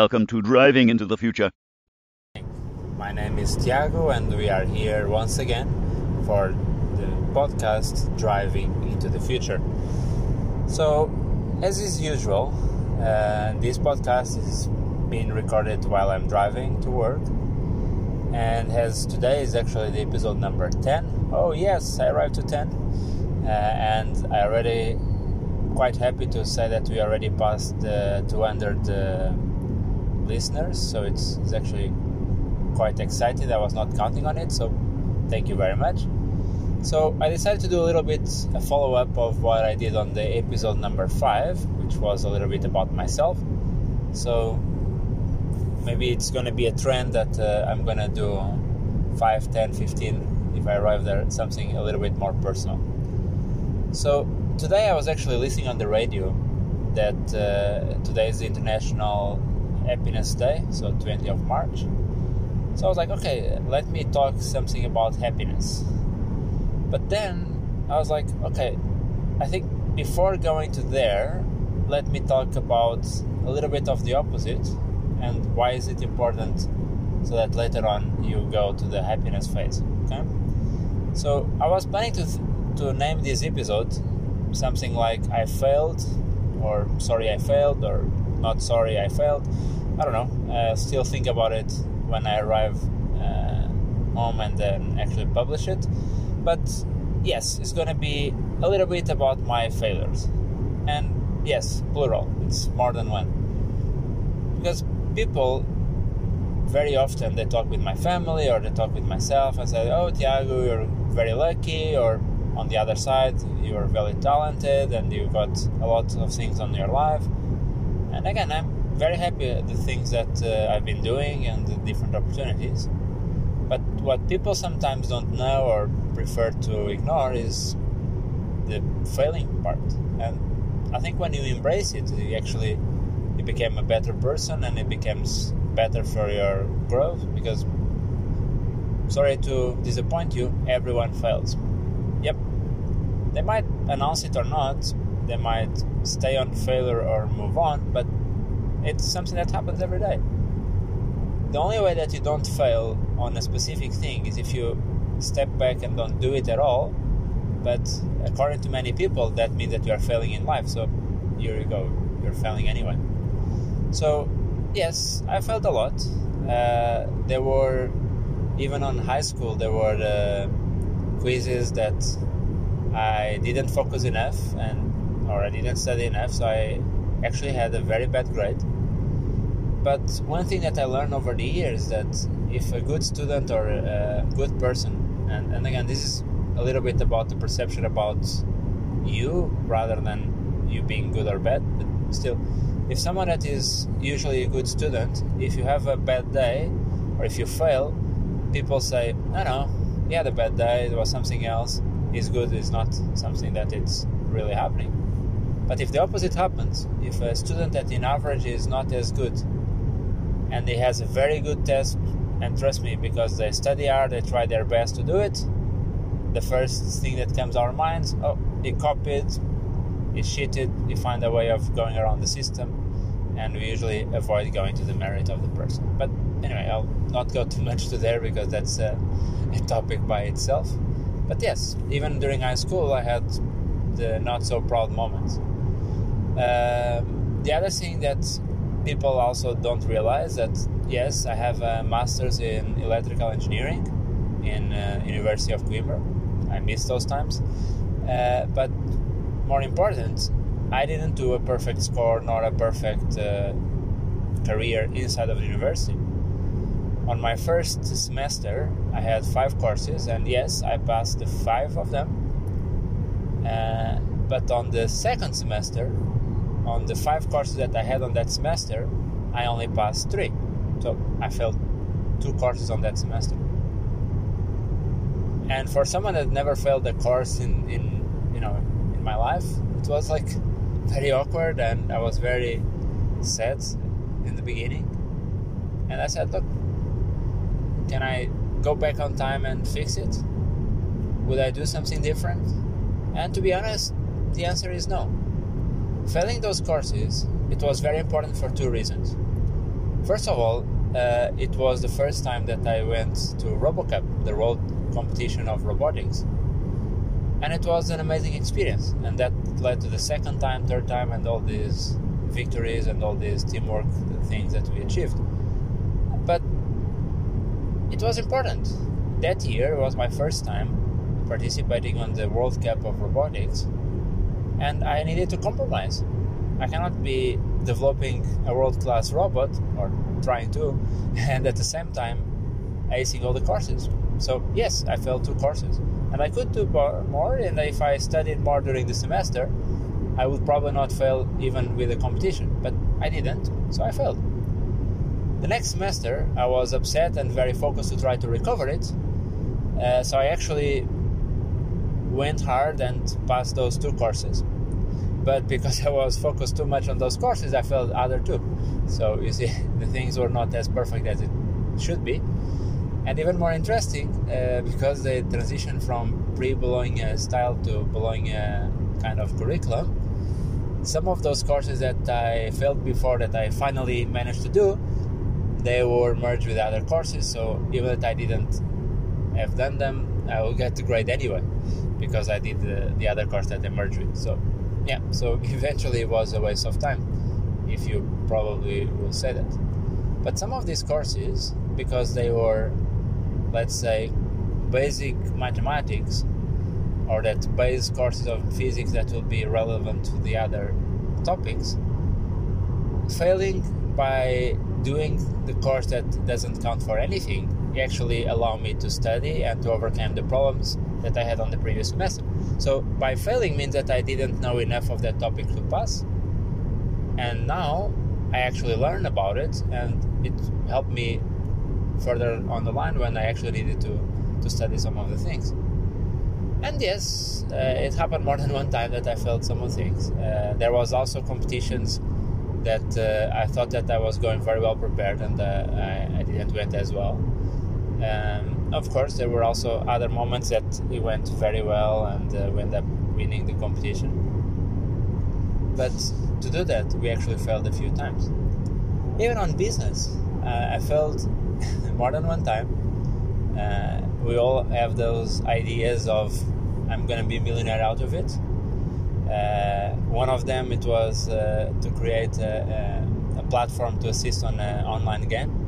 Welcome to Driving into the Future. My name is Tiago, and we are here once again for the podcast Driving into the Future. So, as is usual, uh, this podcast is being recorded while I'm driving to work, and as today is actually the episode number 10. Oh, yes, I arrived to 10, uh, and I already quite happy to say that we already passed the 200 uh, listeners, so it's, it's actually quite excited. I was not counting on it, so thank you very much. So I decided to do a little bit a follow up of what I did on the episode number five, which was a little bit about myself. So maybe it's going to be a trend that uh, I'm going to do 5, 10, 15 if I arrive there, something a little bit more personal. So today I was actually listening on the radio that uh, today is the International Happiness Day, so 20th of March. So I was like, okay, let me talk something about happiness. But then I was like, okay, I think before going to there, let me talk about a little bit of the opposite and why is it important so that later on you go to the happiness phase. Okay? So I was planning to th- to name this episode something like I failed or sorry I failed or not sorry I failed. I don't know. Uh, still think about it when I arrive uh, home and then actually publish it. But yes, it's gonna be a little bit about my failures. And yes, plural. It's more than one. Because people very often they talk with my family or they talk with myself and say, "Oh, Tiago, you're very lucky," or on the other side, you're very talented and you've got a lot of things on your life. And again, I'm very happy at the things that uh, I've been doing and the different opportunities. But what people sometimes don't know or prefer to ignore is the failing part. And I think when you embrace it, you actually you become a better person and it becomes better for your growth because sorry to disappoint you, everyone fails. Yep. They might announce it or not, they might stay on failure or move on, but it's something that happens every day. The only way that you don't fail on a specific thing is if you step back and don't do it at all. But according to many people, that means that you are failing in life. So here you go, you're failing anyway. So, yes, I failed a lot. Uh, there were, even on high school, there were uh, quizzes that I didn't focus enough and or I didn't study enough, so I actually had a very bad grade. But one thing that I learned over the years that if a good student or a good person, and, and again, this is a little bit about the perception about you rather than you being good or bad, but still, if someone that is usually a good student, if you have a bad day or if you fail, people say, no, no, he had a bad day, there was something else, is good, it's not something that it's really happening. But if the opposite happens, if a student that in average is not as good and he has a very good test, and trust me, because they study hard, they try their best to do it, the first thing that comes to our minds, oh, he copied, he cheated, he find a way of going around the system, and we usually avoid going to the merit of the person. But anyway, I'll not go too much to there because that's a, a topic by itself. But yes, even during high school, I had the not so proud moments. Um, the other thing that people also don't realize that yes, I have a master's in electrical engineering in uh, University of Coimbra. I miss those times, uh, but more important, I didn't do a perfect score nor a perfect uh, career inside of the university. On my first semester, I had five courses, and yes, I passed the five of them. Uh, but on the second semester, on the five courses that I had on that semester, I only passed three. So I failed two courses on that semester. And for someone that never failed a course in, in you know in my life, it was like very awkward and I was very sad in the beginning. And I said, look, can I go back on time and fix it? Would I do something different? And to be honest, the answer is no. Failing those courses, it was very important for two reasons. First of all, uh, it was the first time that I went to RoboCup, the world competition of robotics. And it was an amazing experience. And that led to the second time, third time, and all these victories and all these teamwork things that we achieved. But it was important. That year was my first time participating on the World Cup of Robotics, and I needed to compromise. I cannot be developing a world class robot, or trying to, and at the same time acing all the courses. So, yes, I failed two courses. And I could do more, and if I studied more during the semester, I would probably not fail even with the competition. But I didn't, so I failed. The next semester, I was upset and very focused to try to recover it. Uh, so I actually went hard and passed those two courses. But because I was focused too much on those courses, I failed other two. So you see, the things were not as perfect as it should be. And even more interesting, uh, because they transitioned from pre Bologna style to Bologna kind of curriculum, some of those courses that I failed before that I finally managed to do, they were merged with other courses. So even if I didn't have done them, I will get the grade anyway because I did the, the other course that I merged with. So yeah, so eventually it was a waste of time, if you probably will say that. But some of these courses, because they were, let's say, basic mathematics or that base courses of physics that will be relevant to the other topics, failing by doing the course that doesn't count for anything actually allow me to study and to overcome the problems that I had on the previous semester. So by failing means that I didn't know enough of that topic to pass. And now I actually learned about it and it helped me further on the line when I actually needed to, to study some of the things. And yes, uh, it happened more than one time that I failed some of the things. Uh, there was also competitions that uh, I thought that I was going very well prepared and uh, I, I, didn't went as well. Um, of course, there were also other moments that it went very well and uh, we ended up winning the competition. But to do that, we actually failed a few times. Even on business, uh, I failed more than one time. we all have those ideas of I'm gonna be a millionaire out of it. Uh, one of them it was uh, to create a, a, a, platform to assist on an online game,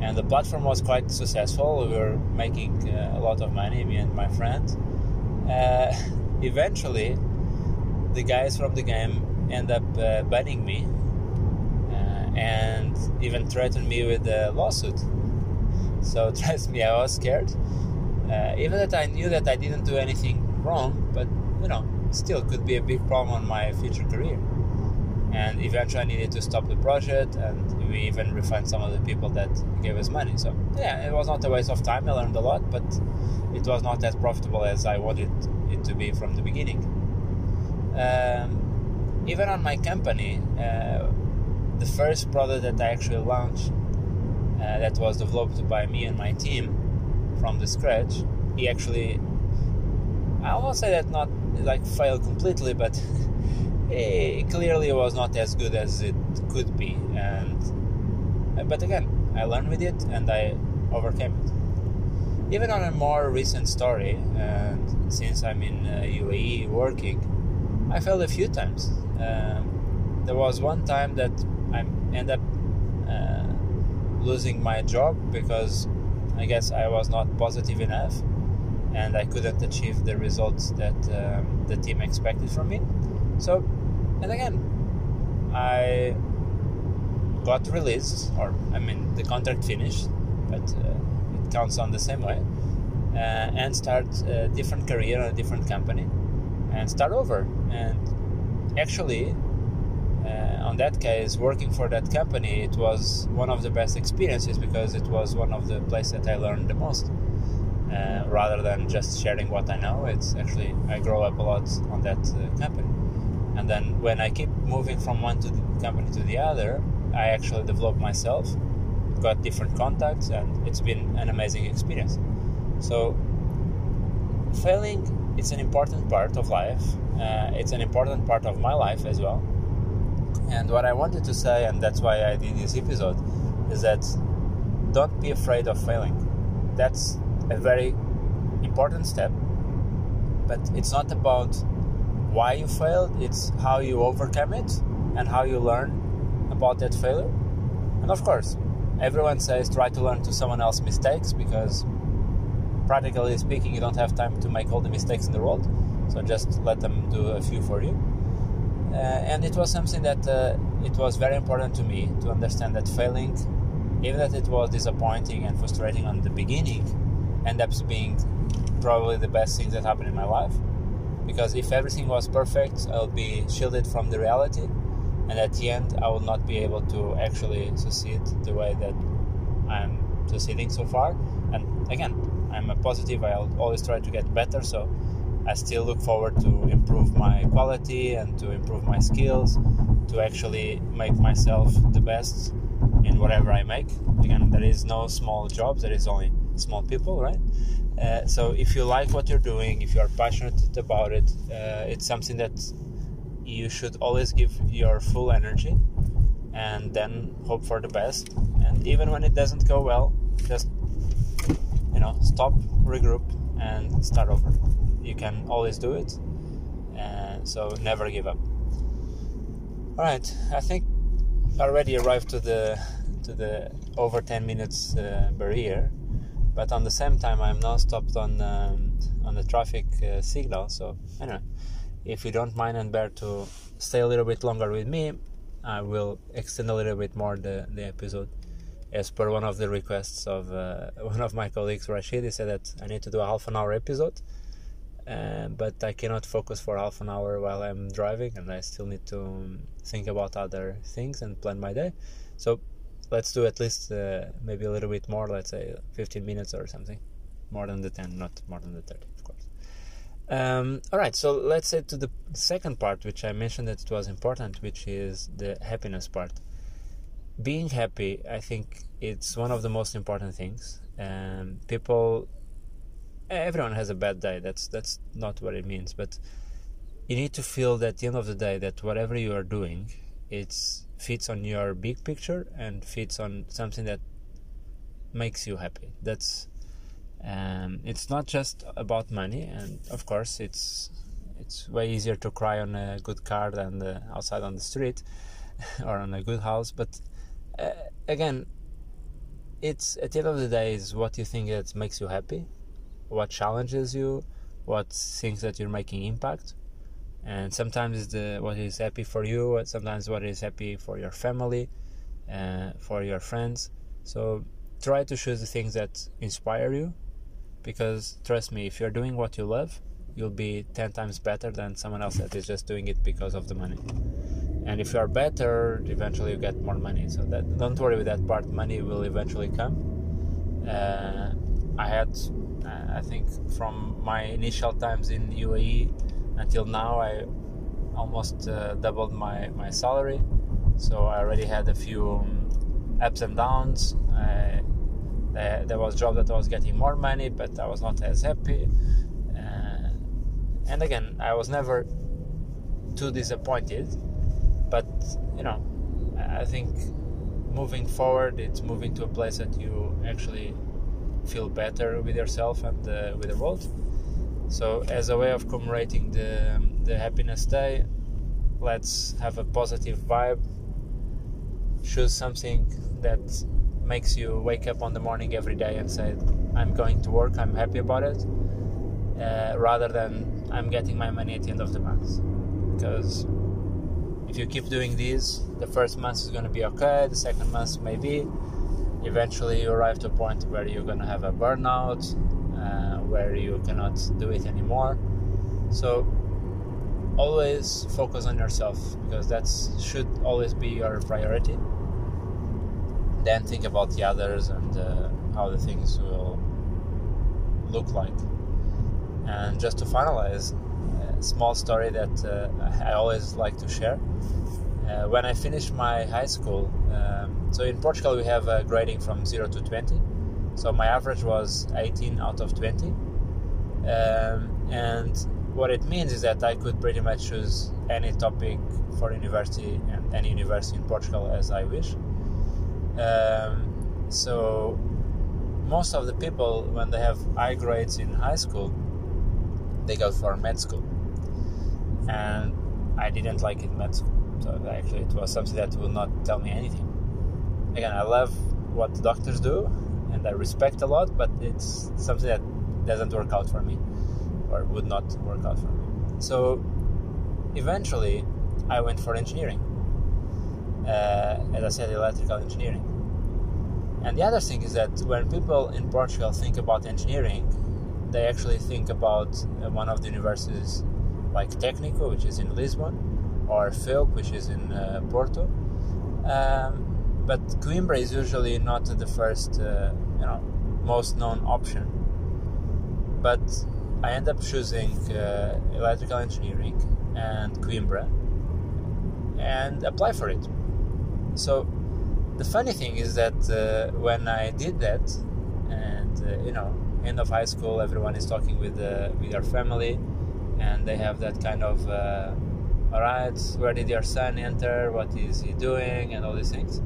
and the platform was quite successful. We were making uh, a lot of money, me and my friend. Uh, eventually, the guys from the game end up uh, banning me uh, and even threatened me with a lawsuit. So trust me, I was scared uh, even that I knew that I didn't do anything wrong, but you know, still could be a big problem on my future career. And eventually, I needed to stop the project, and we even refund some of the people that gave us money. So yeah, it was not a waste of time. I learned a lot, but it was not as profitable as I wanted it to be from the beginning. Um, even on my company, uh, the first product that I actually launched, uh, that was developed by me and my team, from the scratch, he actually, I won't say that not like failed completely, but it clearly was not as good as it could be. And but again, I learned with it and I overcame it. Even on a more recent story, and since I'm in uh, UAE working, I failed a few times. Um, there was one time that I ended up uh, losing my job because I guess I was not positive enough and I couldn't achieve the results that um, the team expected from me. So, and again, I got released, or I mean, the contract finished, but uh, it counts on the same way, uh, and start a different career in a different company and start over. And actually, uh, on that case, working for that company, it was one of the best experiences because it was one of the places that I learned the most. Uh, rather than just sharing what I know, it's actually I grow up a lot on that uh, company. And then when I keep moving from one to the company to the other, I actually developed myself, got different contacts, and it's been an amazing experience. So failing it's an important part of life. Uh, it's an important part of my life as well and what I wanted to say, and that's why I did this episode, is that don't be afraid of failing. That's a very important step, but it's not about why you failed, it's how you overcome it and how you learn about that failure. And of course, everyone says try to learn to someone else's mistakes because practically speaking, you don't have time to make all the mistakes in the world. So just let them do a few for you. Uh, and it was something that uh, it was very important to me to understand that failing, even that it was disappointing and frustrating on the beginning, ends up being probably the best thing that happened in my life. Because if everything was perfect, I'll be shielded from the reality, and at the end, I will not be able to actually succeed the way that I'm succeeding so far. And again, I'm a positive. I'll always try to get better. So I still look forward to improve my quality and to improve my skills, to actually make myself the best in whatever I make. Again, there is no small jobs. There is only small people, right? Uh, so if you like what you're doing, if you are passionate about it, uh, it's something that you should always give your full energy and then hope for the best. And even when it doesn't go well, just you know stop, regroup, and start over. You can always do it, and so never give up. All right, I think I already arrived to the to the over 10 minutes uh, barrier but on the same time I'm now stopped on um, on the traffic uh, signal. So anyway, if you don't mind and bear to stay a little bit longer with me, I will extend a little bit more the, the episode. As per one of the requests of uh, one of my colleagues, Rashid, he said that I need to do a half an hour episode, uh, but I cannot focus for half an hour while I'm driving, and I still need to um, think about other things and plan my day. So let's do at least uh, maybe a little bit more let's say 15 minutes or something more than the 10 not more than the 30 of course um, all right so let's say to the second part which i mentioned that it was important which is the happiness part being happy i think it's one of the most important things um, people everyone has a bad day that's that's not what it means but you need to feel that at the end of the day that whatever you are doing it fits on your big picture and fits on something that makes you happy. That's um, it's not just about money, and of course, it's it's way easier to cry on a good car than outside on the street or on a good house. But uh, again, it's at the end of the day is what you think that makes you happy, what challenges you, what things that you're making impact and sometimes the what is happy for you sometimes what is happy for your family uh, for your friends so try to choose the things that inspire you because trust me if you're doing what you love you'll be 10 times better than someone else that is just doing it because of the money. And if you are better eventually you get more money. So that don't worry with that part. Money will eventually come. Uh, i had uh, i think from my initial times in uae until now I almost uh, doubled my, my salary. So I already had a few um, ups and downs. I, there, there, was a job that I was getting more money but I was not as happy uh, and again I was never too disappointed but you know I think moving forward it's moving to a place that you actually feel better with yourself and uh, with the world so, as a way of commemorating the, the happiness day, let's have a positive vibe. Choose something that makes you wake up on the morning every day and say, I'm going to work, I'm happy about it, uh, rather than I'm getting my money at the end of the month. Because if you keep doing this, the first month is going to be okay, the second month maybe. Eventually, you arrive to a point where you're going to have a burnout, uh, where you cannot do it anymore. So always focus on yourself because that should always be your priority. Then think about the others and uh, how the things will look like. And just to finalize, a small story that uh, I always like to share. Uh, when I finished my high school, um, so in Portugal we have a grading from 0 to 20 so my average was 18 out of 20. Um, and what it means is that I could pretty much choose any topic for university and any university in Portugal as I wish. Um, so most of the people, when they have high grades in high school, they go for med school, and I didn't like it med school. So actually, it was something that will not tell me anything. Again, I love what doctors do, and I respect a lot, but it's something that doesn't work out for me, or would not work out for me. So eventually, I went for engineering. Uh, as I said, electrical engineering. And the other thing is that when people in Portugal think about engineering, they actually think about uh, one of the universities like Técnico, which is in Lisbon, or FEUP, which is in uh, Porto. Um, but Coimbra is usually not the first, uh, you know, most known option. But I end up choosing uh, electrical engineering and Coimbra and apply for it. So the funny thing is that uh, when I did that, and uh, you know, end of high school, everyone is talking with uh, with their family, and they have that kind of, uh, all right, where did your son enter? What is he doing? And all these things.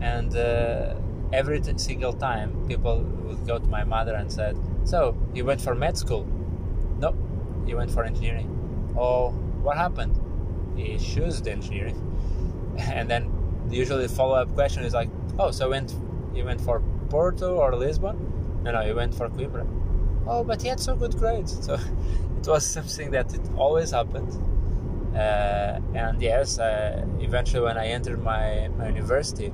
And uh, every t- single time, people would go to my mother and said, "So you went for med school?" No, he went for engineering. Oh, what happened? He chose the engineering, and then usually the follow-up question is like, "Oh, so went he went for Porto or Lisbon?" No, no, he went for Coimbra. Oh, but he had so good grades. So it was something that it always happened. Uh, and yes, uh, eventually when I entered my, my university,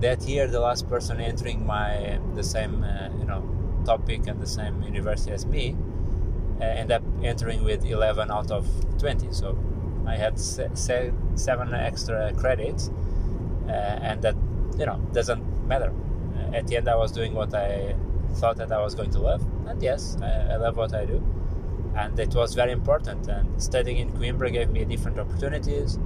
that year the last person entering my the same uh, you know topic and the same university as me uh, ended up entering with 11 out of 20. So I had se- se- seven extra credits, and that you know doesn't matter. Uh, at the end, I was doing what I thought that I was going to love, and yes, I, I love what I do, and it was very important. And studying in Coimbra gave me different opportunities.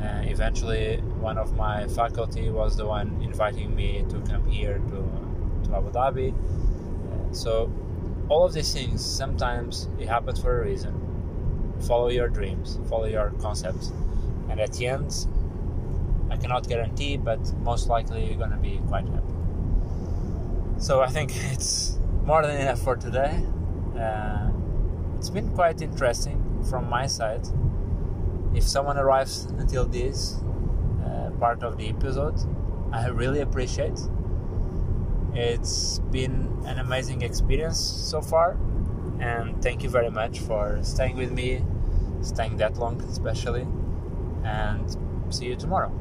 Uh, eventually, one of my faculty was the one inviting me to come here to to Abu Dhabi. Uh, so all of these things sometimes it happens for a reason. Follow your dreams, follow your concepts, and at the end, I cannot guarantee, but most likely you're gonna be quite happy. So I think it's more than enough for today. Uh, it's been quite interesting from my side. If someone arrives until this uh, part of the episode, I really appreciate. It's been an amazing experience so far, and thank you very much for staying with me, staying that long, especially. And see you tomorrow.